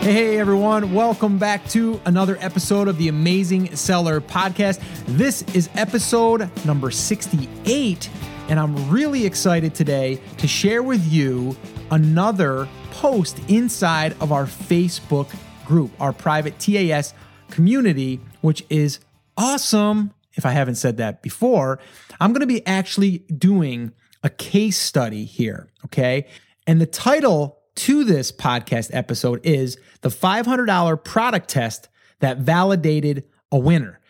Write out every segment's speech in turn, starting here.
Hey, everyone, welcome back to another episode of the Amazing Seller Podcast. This is episode number 68, and I'm really excited today to share with you another post inside of our Facebook group, our private TAS community, which is awesome. If I haven't said that before, I'm going to be actually doing a case study here, okay? And the title to this podcast episode is the $500 product test that validated a winner.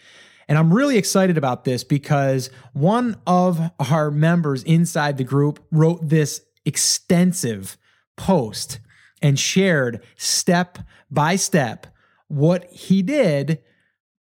And I'm really excited about this because one of our members inside the group wrote this extensive post and shared step by step what he did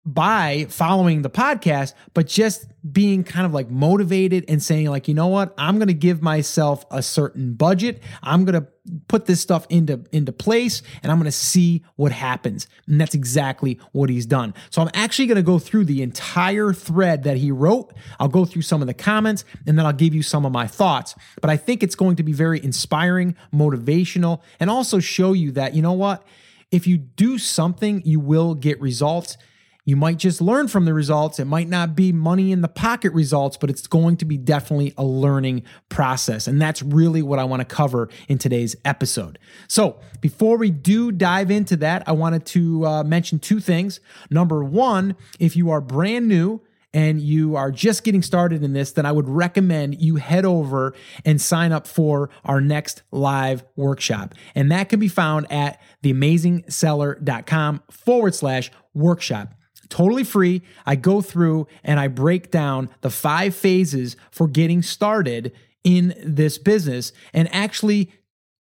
by following the podcast, but just being kind of like motivated and saying, like, you know what, I'm going to give myself a certain budget. I'm going to put this stuff into into place and I'm going to see what happens. And that's exactly what he's done. So I'm actually going to go through the entire thread that he wrote. I'll go through some of the comments and then I'll give you some of my thoughts. But I think it's going to be very inspiring, motivational, and also show you that, you know what, if you do something, you will get results you might just learn from the results. It might not be money in the pocket results, but it's going to be definitely a learning process. And that's really what I want to cover in today's episode. So before we do dive into that, I wanted to uh, mention two things. Number one, if you are brand new, and you are just getting started in this, then I would recommend you head over and sign up for our next live workshop. And that can be found at theamazingseller.com forward slash workshop totally free. I go through and I break down the five phases for getting started in this business and actually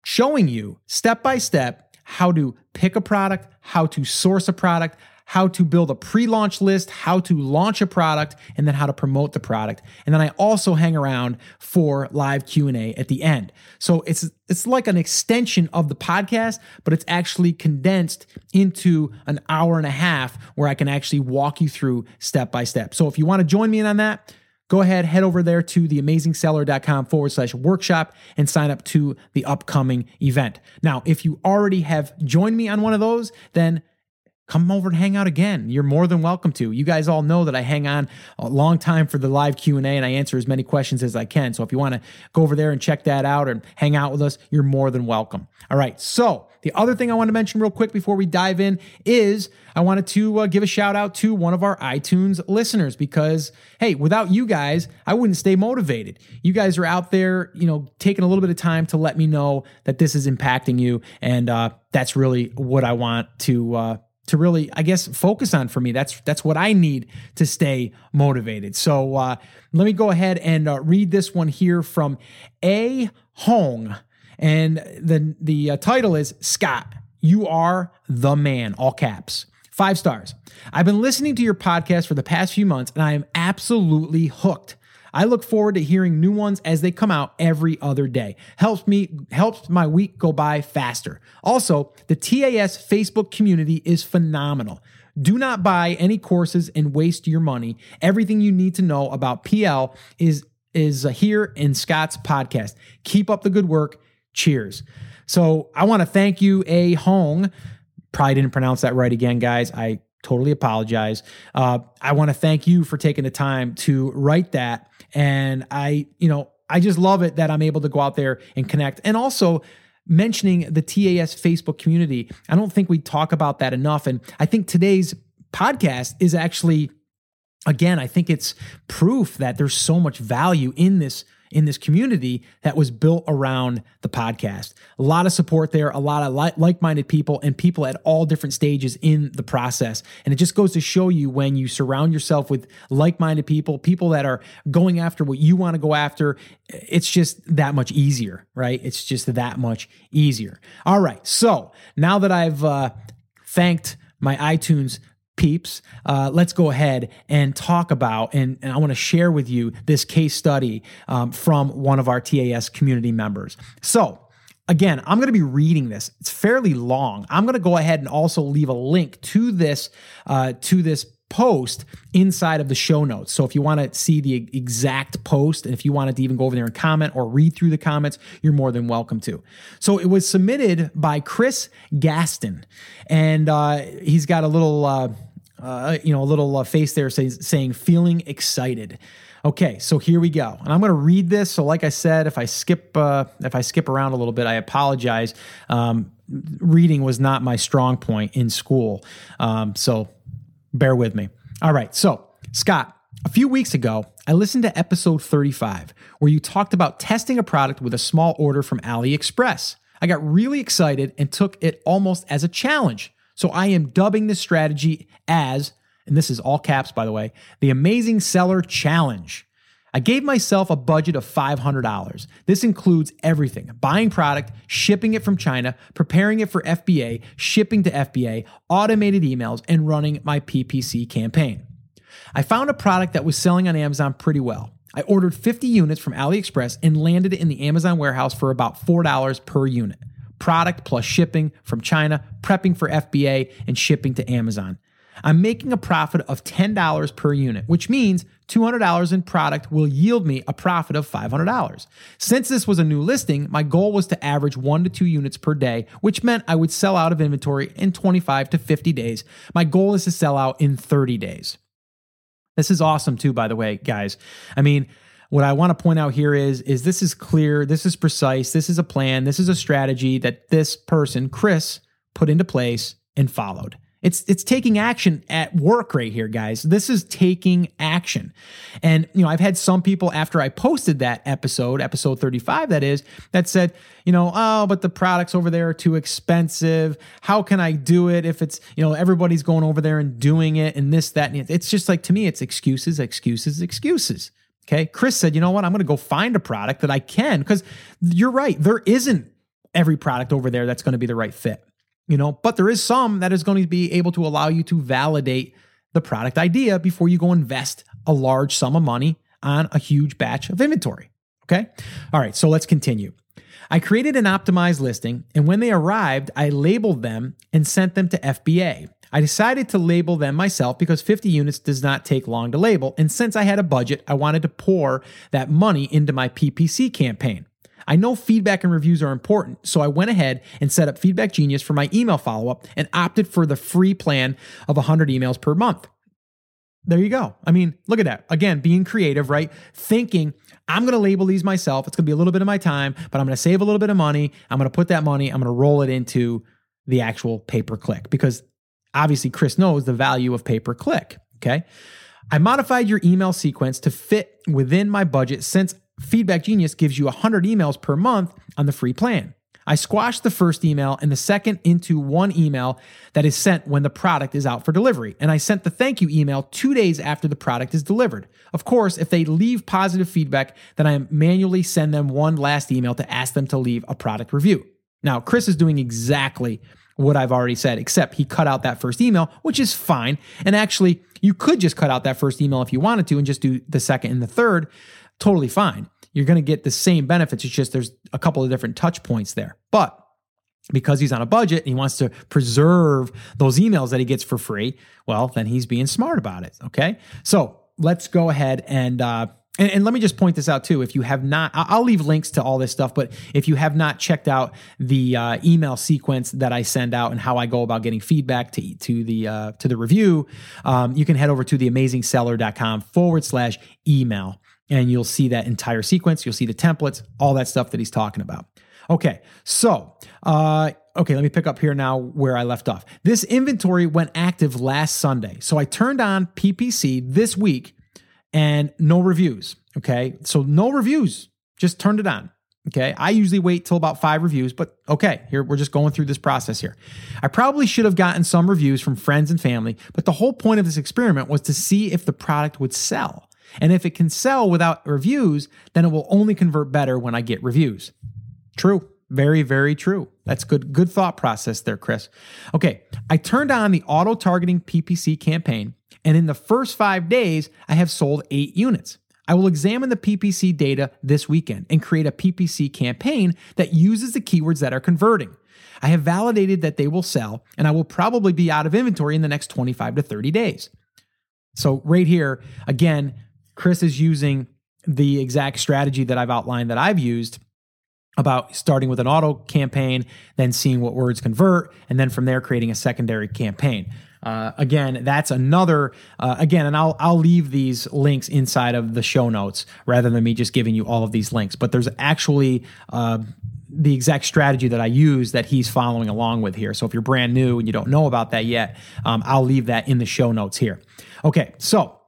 showing you step by step how to pick a product, how to source a product, how to build a pre-launch list, how to launch a product, and then how to promote the product. And then I also hang around for live Q&A at the end. So it's it's like an extension of the podcast, but it's actually condensed into an hour and a half where I can actually walk you through step by step. So if you want to join me in on that, go ahead, head over there to theamazingseller.com forward slash workshop and sign up to the upcoming event. Now, if you already have joined me on one of those, then come over and hang out again. You're more than welcome to. You guys all know that i hang on a long time for the live q&a and i answer as many questions as i can. So if you want to go over there and check that out and hang out with us you're more than welcome. All right so the other thing i want to mention real quick before we dive in is i wanted to uh, give a shout out to one of our itunes listeners because hey without you guys i wouldn't stay motivated. You guys are out there you know taking a little bit of time to let me know that this is impacting you and uh, that's really what i want to uh, to really i guess focus on for me. That's that's what i need to stay motivated. So uh, let me go ahead and uh, read this one here from a. Hong. And the the uh, title is scott you are the man all caps. Five stars. I've been listening to your podcast for the past few months and i am absolutely hooked I look forward to hearing new ones as they come out every other day. Helps me helps my week go by faster. Also, the TAS Facebook community is phenomenal. Do not buy any courses and waste your money. Everything you need to know about PL is is here in Scott's podcast. Keep up the good work. Cheers. So, I want to thank you A Hong. Probably didn't pronounce that right again, guys. I totally apologize. Uh, I want to thank you for taking the time to write that. And I, you know, I just love it that I'm able to go out there and connect. And also, mentioning the TAS Facebook community. I don't think we talk about that enough. And I think today's podcast is actually, again, I think it's proof that there's so much value in this in this community that was built around the podcast. A lot of support there, a lot of like minded people, and people at all different stages in the process. And it just goes to show you when you surround yourself with like minded people, people that are going after what you want to go after, it's just that much easier, right? It's just that much easier. All right. So now that I've uh, thanked my iTunes peeps, uh, let's go ahead and talk about, and, and I want to share with you this case study um, from one of our TAS community members. So, again, I'm going to be reading this. It's fairly long. I'm going to go ahead and also leave a link to this uh, to this post inside of the show notes. So if you want to see the exact post and if you wanted to even go over there and comment or read through the comments, you're more than welcome to. So it was submitted by Chris Gaston, and uh, he's got a little, uh, uh, you know, a little uh, face there saying, saying feeling excited. Okay, so here we go, and I'm going to read this. So, like I said, if I skip uh, if I skip around a little bit, I apologize. Um, reading was not my strong point in school, um, so bear with me. All right, so Scott, a few weeks ago, I listened to episode 35 where you talked about testing a product with a small order from AliExpress. I got really excited and took it almost as a challenge. So I am dubbing this strategy as and this is all caps, by the way, the Amazing Seller Challenge. I gave myself a budget of $500. This includes everything buying product, shipping it from China, preparing it for FBA, shipping to FBA, automated emails, and running my PPC campaign. I found a product that was selling on Amazon pretty well. I ordered 50 units from AliExpress and landed it in the Amazon warehouse for about $4 per unit. Product plus shipping from China, prepping for FBA, and shipping to Amazon. I'm making a profit of $10 per unit, which means $200 in product will yield me a profit of $500. Since this was a new listing, my goal was to average one to two units per day, which meant I would sell out of inventory in 25 to 50 days. My goal is to sell out in 30 days. This is awesome too, by the way, guys. I mean, what I want to point out here is is this is clear, this is precise, this is a plan, this is a strategy that this person, Chris, put into place and followed. It's it's taking action at work right here, guys. This is taking action. And you know, I've had some people after I posted that episode, episode 35 that is, that said, you know, oh, but the products over there are too expensive. How can I do it if it's, you know, everybody's going over there and doing it and this that and it's just like to me it's excuses, excuses, excuses. Okay? Chris said, "You know what? I'm going to go find a product that I can because you're right, there isn't every product over there that's going to be the right fit." You know, but there is some that is going to be able to allow you to validate the product idea before you go invest a large sum of money on a huge batch of inventory. Okay. All right. So let's continue. I created an optimized listing, and when they arrived, I labeled them and sent them to FBA. I decided to label them myself because 50 units does not take long to label. And since I had a budget, I wanted to pour that money into my PPC campaign. I know feedback and reviews are important, so I went ahead and set up Feedback Genius for my email follow up and opted for the free plan of 100 emails per month. There you go. I mean, look at that. Again, being creative, right? Thinking, I'm going to label these myself. It's going to be a little bit of my time, but I'm going to save a little bit of money. I'm going to put that money, I'm going to roll it into the actual pay per click because obviously Chris knows the value of pay per click. Okay. I modified your email sequence to fit within my budget since Feedback Genius gives you 100 emails per month on the free plan. I squashed the first email and the second into one email that is sent when the product is out for delivery. And I sent the thank you email two days after the product is delivered. Of course, if they leave positive feedback, then I manually send them one last email to ask them to leave a product review. Now, Chris is doing exactly what I've already said, except he cut out that first email, which is fine. And actually, you could just cut out that first email if you wanted to and just do the second and the third totally fine. You're going to get the same benefits. It's just there's a couple of different touch points there. But because he's on a budget and he wants to preserve those emails that he gets for free, well, then he's being smart about it. Okay. So let's go ahead and, uh, and, and, let me just point this out too. If you have not, I'll leave links to all this stuff, but if you have not checked out the uh, email sequence that I send out and how I go about getting feedback to, to the uh, to the review, um, you can head over to theamazingseller.com forward slash email and you'll see that entire sequence. You'll see the templates, all that stuff that he's talking about. Okay, so uh, okay, let me pick up here now where I left off. This inventory went active last Sunday, so I turned on PPC this week, and no reviews. Okay, so no reviews, just turned it on. Okay, I usually wait till about five reviews, but okay, here we're just going through this process here. I probably should have gotten some reviews from friends and family, but the whole point of this experiment was to see if the product would sell. And if it can sell without reviews, then it will only convert better when I get reviews. True. Very, very true. That's good. Good thought process there, Chris. Okay. I turned on the auto targeting PPC campaign, and in the first five days, I have sold eight units. I will examine the PPC data this weekend and create a PPC campaign that uses the keywords that are converting. I have validated that they will sell, and I will probably be out of inventory in the next 25 to 30 days. So, right here, again, Chris is using the exact strategy that I've outlined that I've used about starting with an auto campaign, then seeing what words convert, and then from there creating a secondary campaign. Uh, again, that's another. Uh, again, and I'll I'll leave these links inside of the show notes rather than me just giving you all of these links. But there's actually uh, the exact strategy that I use that he's following along with here. So if you're brand new and you don't know about that yet, um, I'll leave that in the show notes here. Okay, so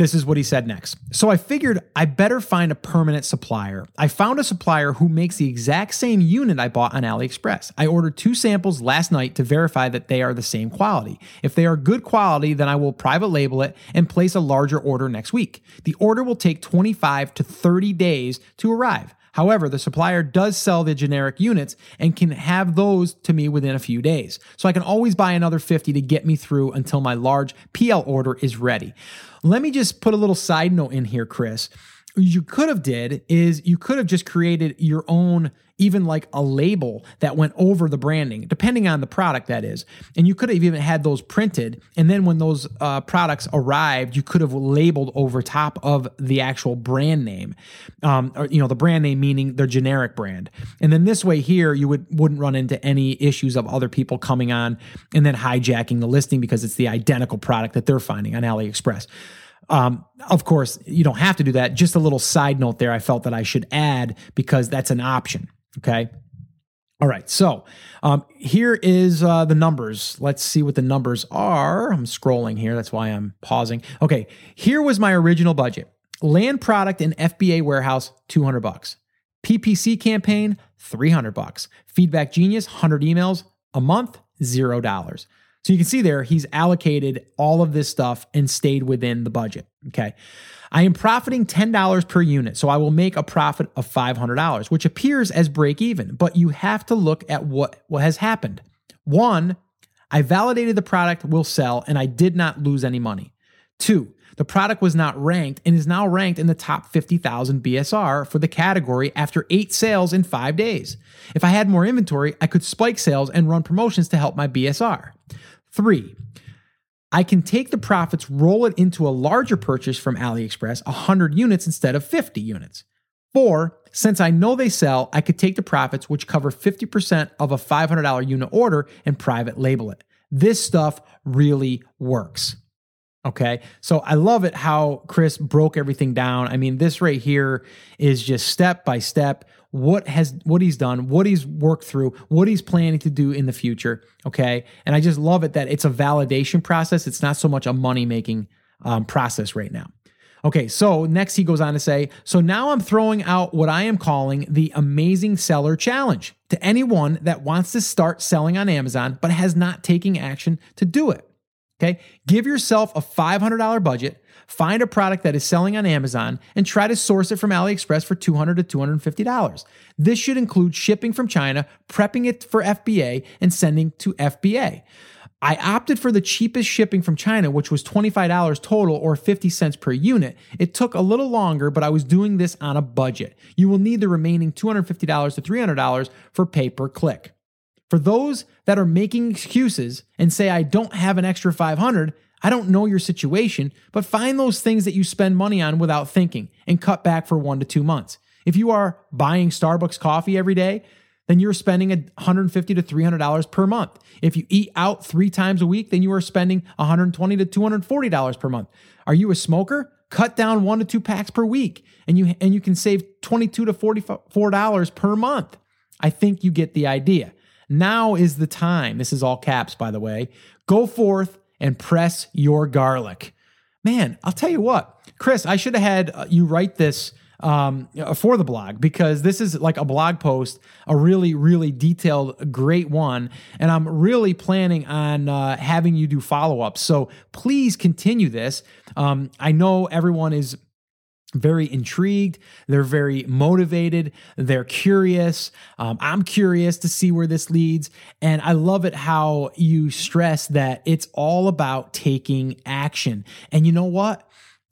this is what he said next. So I figured I better find a permanent supplier. I found a supplier who makes the exact same unit I bought on AliExpress. I ordered two samples last night to verify that they are the same quality. If they are good quality, then I will private label it and place a larger order next week. The order will take 25 to 30 days to arrive. However, the supplier does sell the generic units and can have those to me within a few days. So I can always buy another 50 to get me through until my large PL order is ready. Let me just put a little side note in here, Chris you could have did is you could have just created your own even like a label that went over the branding depending on the product that is. And you could have even had those printed. And then when those uh, products arrived you could have labeled over top of the actual brand name um, or you know the brand name meaning their generic brand. And then this way here you would wouldn't run into any issues of other people coming on and then hijacking the listing because it's the identical product that they're finding on aliexpress um, of course, you don't have to do that. Just a little side note there, I felt that I should add because that's an option. Okay. All right. So um, here is uh, the numbers. Let's see what the numbers are. I'm scrolling here. That's why I'm pausing. Okay. Here was my original budget land product and FBA warehouse, 200 bucks. PPC campaign, 300 bucks. Feedback Genius, 100 emails a month, $0. So you can see there, he's allocated all of this stuff and stayed within the budget. Okay. I am profiting $10 per unit, so I will make a profit of $500, which appears as break even, but you have to look at what, what has happened. One, I validated the product will sell and I did not lose any money. Two, the product was not ranked and is now ranked in the top 50,000 BSR for the category after eight sales in five days. If I had more inventory, I could spike sales and run promotions to help my BSR. Three, I can take the profits, roll it into a larger purchase from AliExpress, 100 units instead of 50 units. Four, since I know they sell, I could take the profits, which cover 50% of a $500 unit order, and private label it. This stuff really works. Okay. So I love it how Chris broke everything down. I mean, this right here is just step by step what has what he's done, what he's worked through, what he's planning to do in the future. Okay, and I just love it that it's a validation process. It's not so much a money making um, process right now. Okay, so next he goes on to say, so now I'm throwing out what I am calling the Amazing Seller Challenge to anyone that wants to start selling on Amazon but has not taken action to do it. Okay, give yourself a $500 budget Find a product that is selling on Amazon and try to source it from AliExpress for $200 to $250. This should include shipping from China, prepping it for FBA, and sending to FBA. I opted for the cheapest shipping from China, which was $25 total or 50 cents per unit. It took a little longer, but I was doing this on a budget. You will need the remaining $250 to $300 for pay per click. For those that are making excuses and say I don't have an extra 500, I don't know your situation, but find those things that you spend money on without thinking and cut back for one to two months. If you are buying Starbucks coffee every day, then you're spending 150 to $300 per month. If you eat out three times a week, then you are spending 120 to $240 per month. Are you a smoker? Cut down one to two packs per week and you, and you can save 22 to $44 per month. I think you get the idea. Now is the time. This is all caps, by the way. Go forth and press your garlic. Man, I'll tell you what, Chris, I should have had uh, you write this um, for the blog because this is like a blog post, a really, really detailed, great one. And I'm really planning on uh, having you do follow ups. So please continue this. Um, I know everyone is very intrigued. They're very motivated. They're curious. Um, I'm curious to see where this leads. And I love it how you stress that it's all about taking action. And you know what?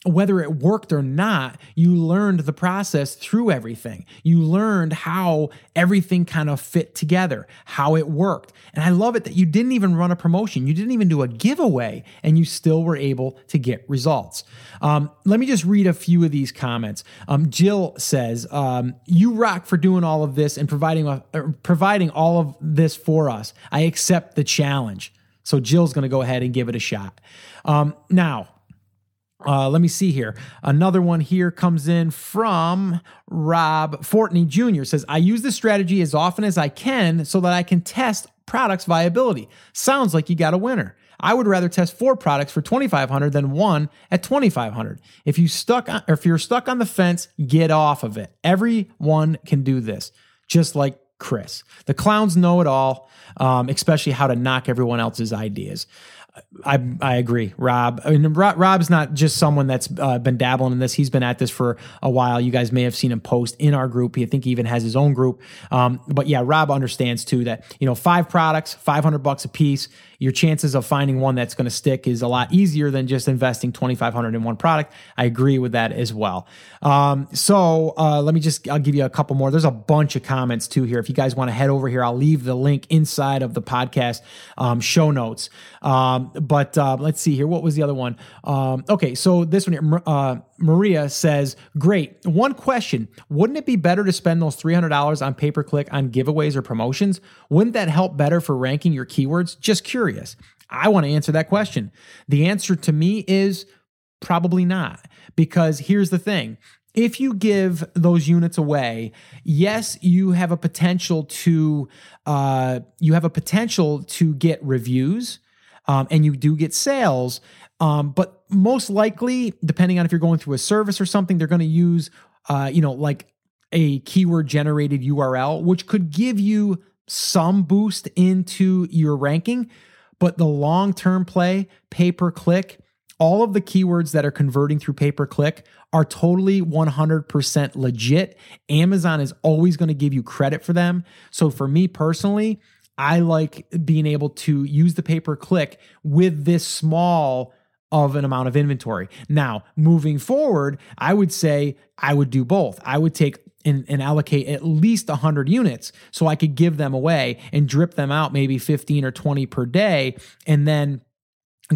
Whether it worked or not, you learned the process through everything. You learned how everything kind of fit together, how it worked. And I love it that you didn't even run a promotion, you didn't even do a giveaway, and you still were able to get results. Um, let me just read a few of these comments. Um, Jill says, um, "You rock for doing all of this and providing uh, providing all of this for us. I accept the challenge." So Jill's going to go ahead and give it a shot. Um, now uh, let me see here. Another one here comes in from Rob Fortney Jr. says, I use this strategy as often as I can so that I can test products viability. Sounds like you got a winner. I would rather test four products for 2500 than one at 2500. If you stuck on, or if you're stuck on the fence, get off of it. Everyone can do this. Just like Chris. The clowns know it all, um, especially how to knock everyone else's ideas. I I agree, Rob. I mean, Rob's not just someone that's uh, been dabbling in this. He's been at this for a while. You guys may have seen him post in our group. He, I think he even has his own group. Um, but yeah, Rob understands too that you know five products, five hundred bucks a piece your chances of finding one that's going to stick is a lot easier than just investing 2500 in one product i agree with that as well um, so uh, let me just i'll give you a couple more there's a bunch of comments too here if you guys want to head over here i'll leave the link inside of the podcast um, show notes um, but uh, let's see here what was the other one um, okay so this one here uh, Maria says, Great. One question Wouldn't it be better to spend those $300 on pay per click on giveaways or promotions? Wouldn't that help better for ranking your keywords? Just curious. I want to answer that question. The answer to me is probably not. Because here's the thing if you give those units away, yes, you have a potential to uh, you have a potential to get reviews, um, and you do get sales. Um, but most likely, depending on if you're going through a service or something, they're going to use, uh, you know, like a keyword generated URL, which could give you some boost into your ranking. But the long term play, pay per click, all of the keywords that are converting through pay per click are totally 100% legit. Amazon is always going to give you credit for them. So for me personally, I like being able to use the pay per click with this small of an amount of inventory. Now, moving forward, I would say I would do both. I would take and, and, allocate at least 100 units so I could give them away and drip them out maybe 15 or 20 per day. And then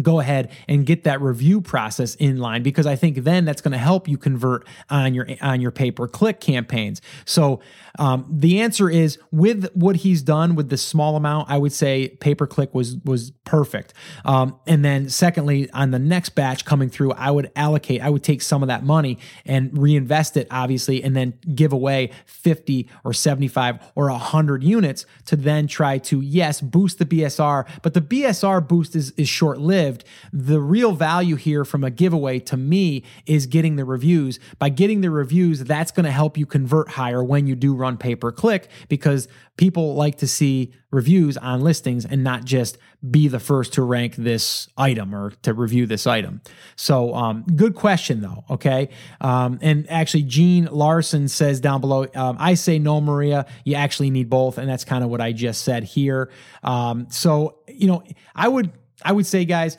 go ahead and get that review process in line because I think then that's going to help you convert on your on your pay per click campaigns. So um, the answer is with what he's done with the small amount, I would say pay per click was was perfect. Um, and then secondly, on the next batch coming through, I would allocate, I would take some of that money and reinvest it, obviously, and then give away 50 or 75 or 100 units to then try to yes boost the BSR, but the BSR boost is is short lived lived. The real value here from a giveaway to me is getting the reviews. By getting the reviews, that's going to help you convert higher when you do run pay per click because people like to see reviews on listings and not just be the first to rank this item or to review this item. So, um, good question though. Okay. Um, and actually, Gene Larson says down below, um, I say no, Maria, you actually need both. And that's kind of what I just said here. Um, so, you know, I would I would say, guys,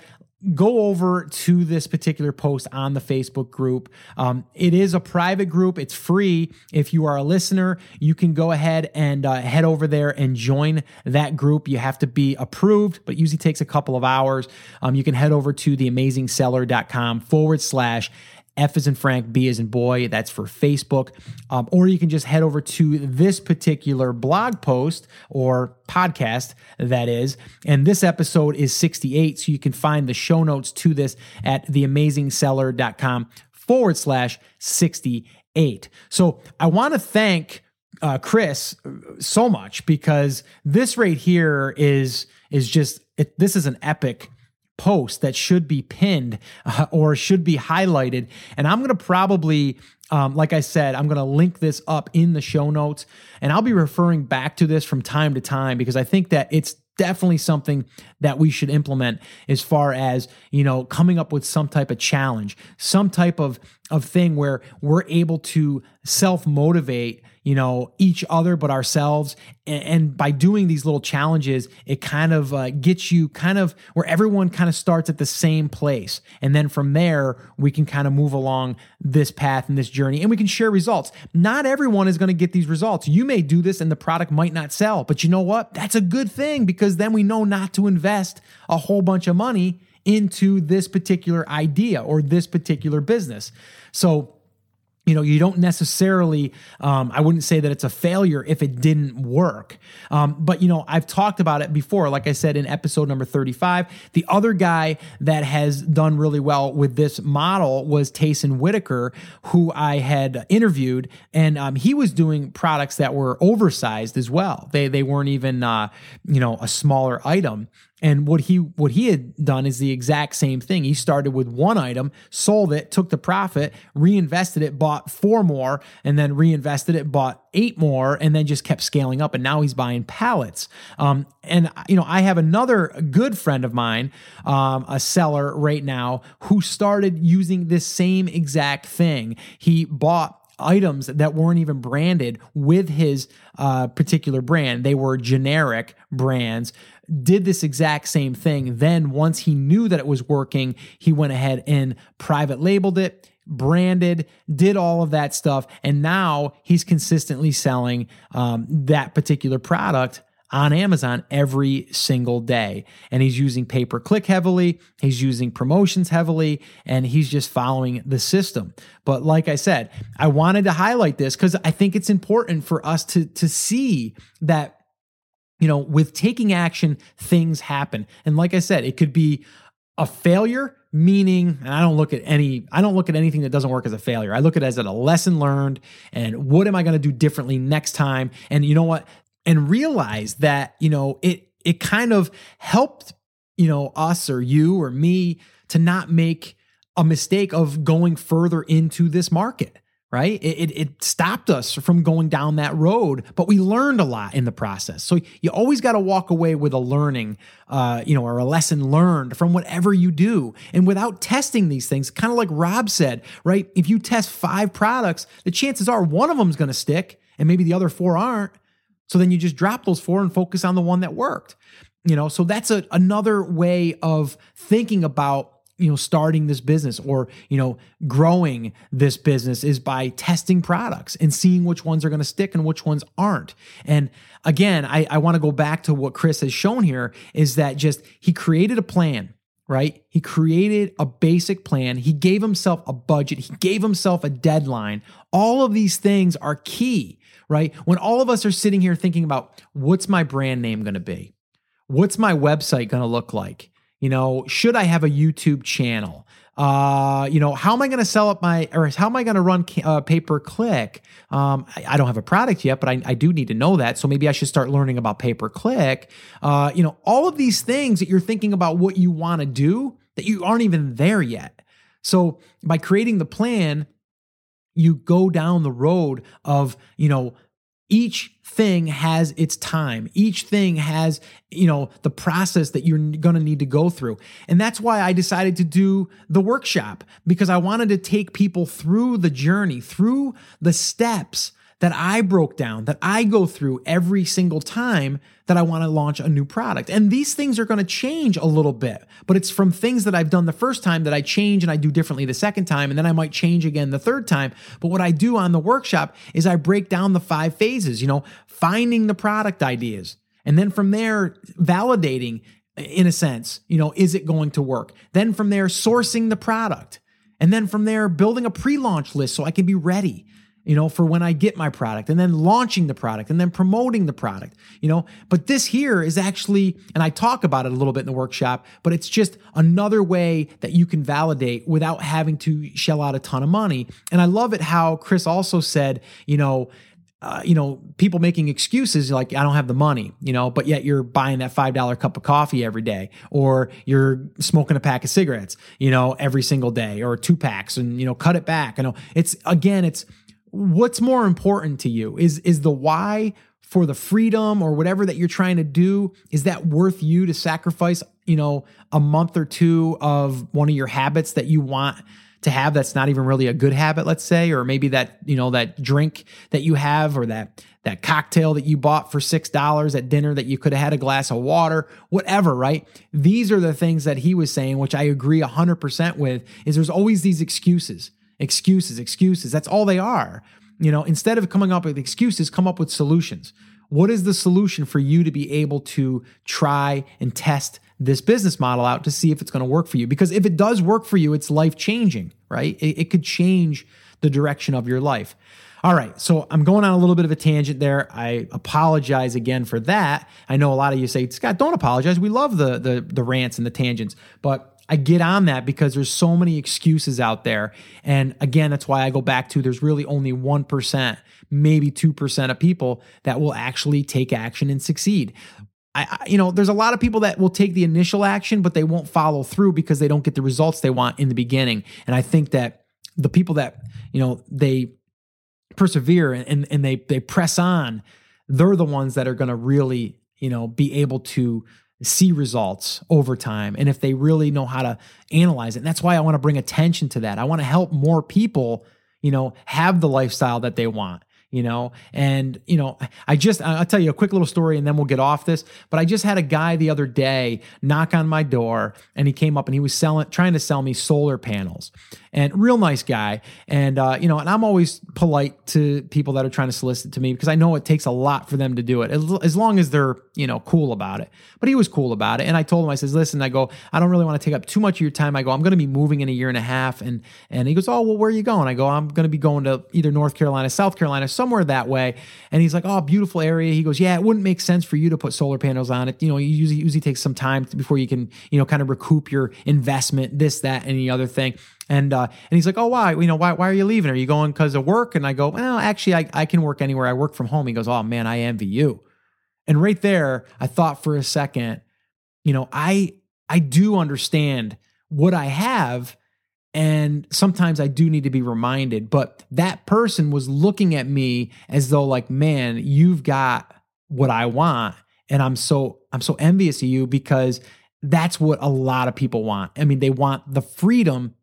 go over to this particular post on the Facebook group. Um, it is a private group. It's free. If you are a listener, you can go ahead and uh, head over there and join that group. You have to be approved, but usually takes a couple of hours. Um, you can head over to theamazingseller.com forward slash F is in Frank, B is in boy. That's for Facebook. Um, or you can just head over to this particular blog post or podcast, that is. And this episode is 68. So you can find the show notes to this at theamazingseller.com forward slash 68. So I want to thank uh, Chris so much because this right here is is just it, this is an epic post that should be pinned uh, or should be highlighted. And I'm going to probably, um, like I said, I'm going to link this up in the show notes. And I'll be referring back to this from time to time because I think that it's definitely something that we should implement as far as you know coming up with some type of challenge some type of of thing where we're able to self motivate you know, each other, but ourselves. And, by doing these little challenges, it kind of uh, gets you kind of where everyone kind of starts at the same place. And then from there, we can kind of move along this path and this journey and we can share results. Not everyone is going to get these results. You may do this and the product might not sell, but you know what? That's a good thing because then we know not to invest a whole bunch of money into this particular idea or this particular business. So, you know you don't necessarily um, i wouldn't say that it's a failure if it didn't work. Um, but you know i've talked about it before. Like i said in episode number 35 the other guy that has done really well with this model was Tayson Whitaker who i had interviewed and um, he was doing products that were oversized as well. They, they weren't even uh, you know a smaller item and what he what he had done is the exact same thing. He started with one item, sold it, took the profit, reinvested it, bought four more, and then reinvested it, bought eight more, and then just kept scaling up. And now he's buying pallets. Um, and you know, I have another good friend of mine, um, a seller right now, who started using this same exact thing. He bought items that weren't even branded with his uh, particular brand. They were generic brands. Did this exact same thing. Then, once he knew that it was working, he went ahead and private labeled it, branded, did all of that stuff. And now he's consistently selling um, that particular product on Amazon every single day. And he's using pay per click heavily, he's using promotions heavily, and he's just following the system. But like I said, I wanted to highlight this because I think it's important for us to, to see that. You know, with taking action, things happen. And like I said, it could be a failure meaning and i don't look at any i don't look at anything that doesn't work as a failure. I look at it as a lesson learned and what am i going to do differently next time? And you know what? And realize that, you know, it it kind of helped, you know, us or you or me to not make a mistake of going further into this market right? It, it, it, stopped us from going down that road, but we learned a lot in the process. So you always got to walk away with a learning, uh, you know, or a lesson learned from whatever you do. And without testing these things, kind of like Rob said, right? If you test five products, the chances are one of them is going to stick and maybe the other four aren't. So then you just drop those four and focus on the one that worked. You know, so that's a, another way of thinking about you know starting this business or you know growing this business is by testing products and seeing which ones are going to stick and which ones aren't and again i, I want to go back to what chris has shown here is that just he created a plan right he created a basic plan he gave himself a budget he gave himself a deadline all of these things are key right? When all of us are sitting here thinking about what's my brand name going to be? What's my website going to look like? You know, should I have a YouTube channel? Uh, you know, how am I going to sell up my, or how am I going to run uh, pay per click? Um, I, I, don't have a product yet, but I, I, do need to know that. So maybe I should start learning about pay per click. Uh, you know, all of these things that you're thinking about what you want to do that you aren't even there yet. So by creating the plan, you go down the road of, you know, each thing has its time. Each thing has, you know, the process that you're going to need to go through. And that's why I decided to do the workshop because I wanted to take people through the journey, through the steps that I broke down, that I go through every single time that I want to launch a new product. And these things are going to change a little bit, but it's from things that I've done the first time that I change and I do differently the second time, and then I might change again the third time. But what I do on the workshop is I break down the five phases, you know, finding the product ideas. And then from there, validating in a sense, you know, is it going to work? Then from there, sourcing the product. And then from there, building a pre launch list so I can be ready you know, for when I get my product and then launching the product and then promoting the product, you know. But this here is actually, and I talk about it a little bit in the workshop, but it's just another way that you can validate without having to shell out a ton of money. And I love it how Chris also said, you know, uh, you know, people making excuses like, I don't have the money, you know, but yet you're buying that $5 cup of coffee every day, or you're smoking a pack of cigarettes, you know, every single day, or two packs and, you know, cut it back. You know, it's again, it's, what's more important to you is is the why for the freedom or whatever that you're trying to do is that worth you to sacrifice you know a month or two of one of your habits that you want to have that's not even really a good habit, let's say, or maybe that, you know, that drink that you have or that that cocktail that you bought for $6 at dinner that you could have had a glass of water, whatever, right? These are the things that he was saying, which I agree 100% with, is there's always these excuses. Excuses, excuses. That's all they are. You know, instead of coming up with excuses, come up with solutions. What is the solution for you to be able to try and test this business model out to see if it's going to work for you? Because if it does work for you, it's life changing, right? It, it, could change the direction of your life. All right, so I'm going on a little bit of a tangent there. I apologize again for that. I know a lot of you say, Scott, don't apologize. We love the the, the rants and the tangents, but I get on that because there's so many excuses out there. And again, that's why I go back to there's really only 1%, maybe 2% of people that will actually take action and succeed. I, you know, there's a lot of people that will take the initial action, but they won't follow through because they don't get the results they want in the beginning. And I think that the people that, you know, they persevere and, and they, they press on, they're the ones that are going to really, you know, be able to see results over time and if they really know how to analyze it. And that's why I want to bring attention to that. I want to help more people, you know, have the lifestyle that they want you know? And you know i just i'll tell you a quick little story and then we'll get off this but i just had a guy the other day knock on my door and he came up and he was selling trying to sell me solar panels and real nice guy. And uh, you know and i'm always polite to people that are trying to solicit to me because i know it takes a lot for them to do it as, long as they're you know cool about it. But he was cool about it. And i told him i says listen i go i don't really want to take up too much of your time. I go i'm going to be moving in a year and a half. And and he goes oh well where are you going? I go i'm going to be going to either north carolina south carolina. So somewhere that way. And he's like, oh, beautiful area. He goes, yeah, it wouldn't make sense for you to put solar panels on it. You know, it usually, usually takes some time before you can, you know, kind of recoup your investment, this, that, and the other thing. And uh, and he's like, oh, why? You know, why, why are you leaving? Are you going because of work? And I go, well, actually, I, I can work anywhere. I work from home. He goes, oh, man, I envy you. And right there, I thought for a second, you know, I I do understand what I have and sometimes I do need to be reminded, but that person was looking at me as though like, man, you've got what I want. And I'm so, I'm so envious of you because that's what a lot of people want. I mean, they want the freedom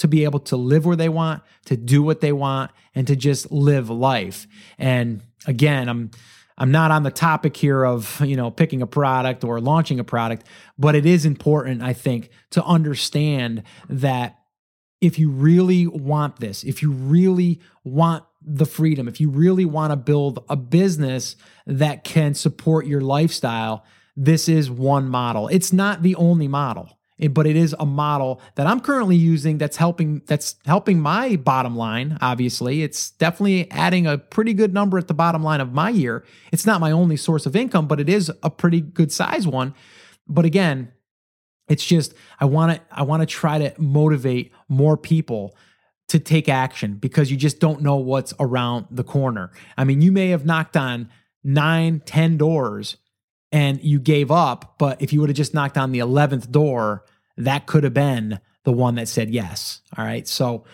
to be able to live where they want, to do what they want, and to just live life. And again, I'm, I'm not on the topic here of, you know, picking a product or launching a product, but it is important, I think, to understand that if you really want this, if you really want the freedom, if you really want to build a business that can support your lifestyle, this is one model. It's not the only model, eh, but it is a model that I'm currently using that's helping that's helping my bottom line, obviously. It's definitely adding a pretty good number at the bottom line of my year. It's not my only source of income, but it is a pretty good size one. But again, it's just I want to I want to try to motivate more people to take action because you just don't know what's around the corner. I mean, you may have knocked on nine, ten doors and you gave up, but if you would have just knocked on the 11th door, that could have been the one that said yes. All right. So,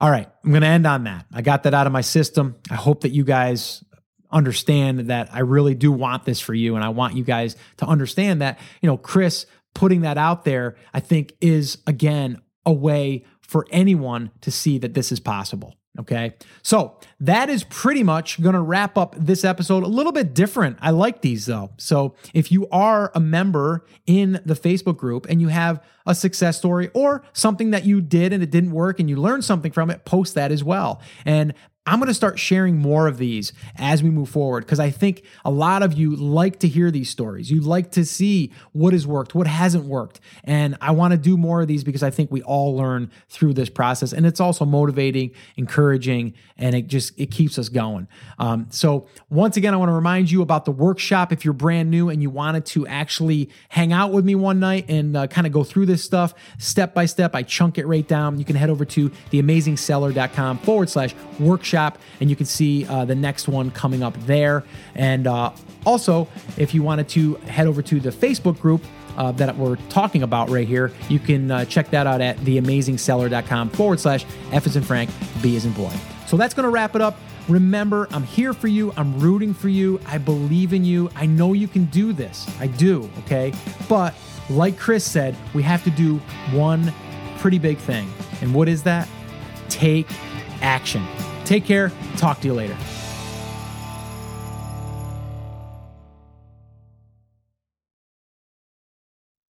all right, I'm going to end on that. I got that out of my system. I hope that you guys understand that I really do want this for you and I want you guys to understand that, you know, Chris putting that out there, I think is again a way for anyone to see that this is possible. Okay. So that is pretty much going to wrap up this episode. A little bit different. I like these though. So if you are a member in the Facebook group and you have a success story or something that you did and it didn't work and you learned something from it, post that as well. And I'm going to start sharing more of these as we move forward because I think a lot of you like to hear these stories. You like to see what has worked, what hasn't worked. And I want to do more of these because I think we all learn through this process. And it's also motivating, encouraging, and it just it keeps us going. Um, so once again, I want to remind you about the workshop. If you're brand new and you wanted to actually hang out with me one night and uh, kind of go through this stuff step by step, I chunk it right down. You can head over to theamazingseller.com forward slash workshop Shop, and you can see uh, the next one coming up there. And uh, also, if you wanted to head over to the Facebook group, uh, that we're talking about right here, you can uh, check that out at theamazingseller.com forward slash F is in Frank, B is in boy. So that's going to wrap it up. Remember, I'm here for you. I'm rooting for you. I believe in you. I know you can do this. I do, okay? But like Chris said, we have to do one pretty big thing. And what is that? take action. Take care. Talk to you later.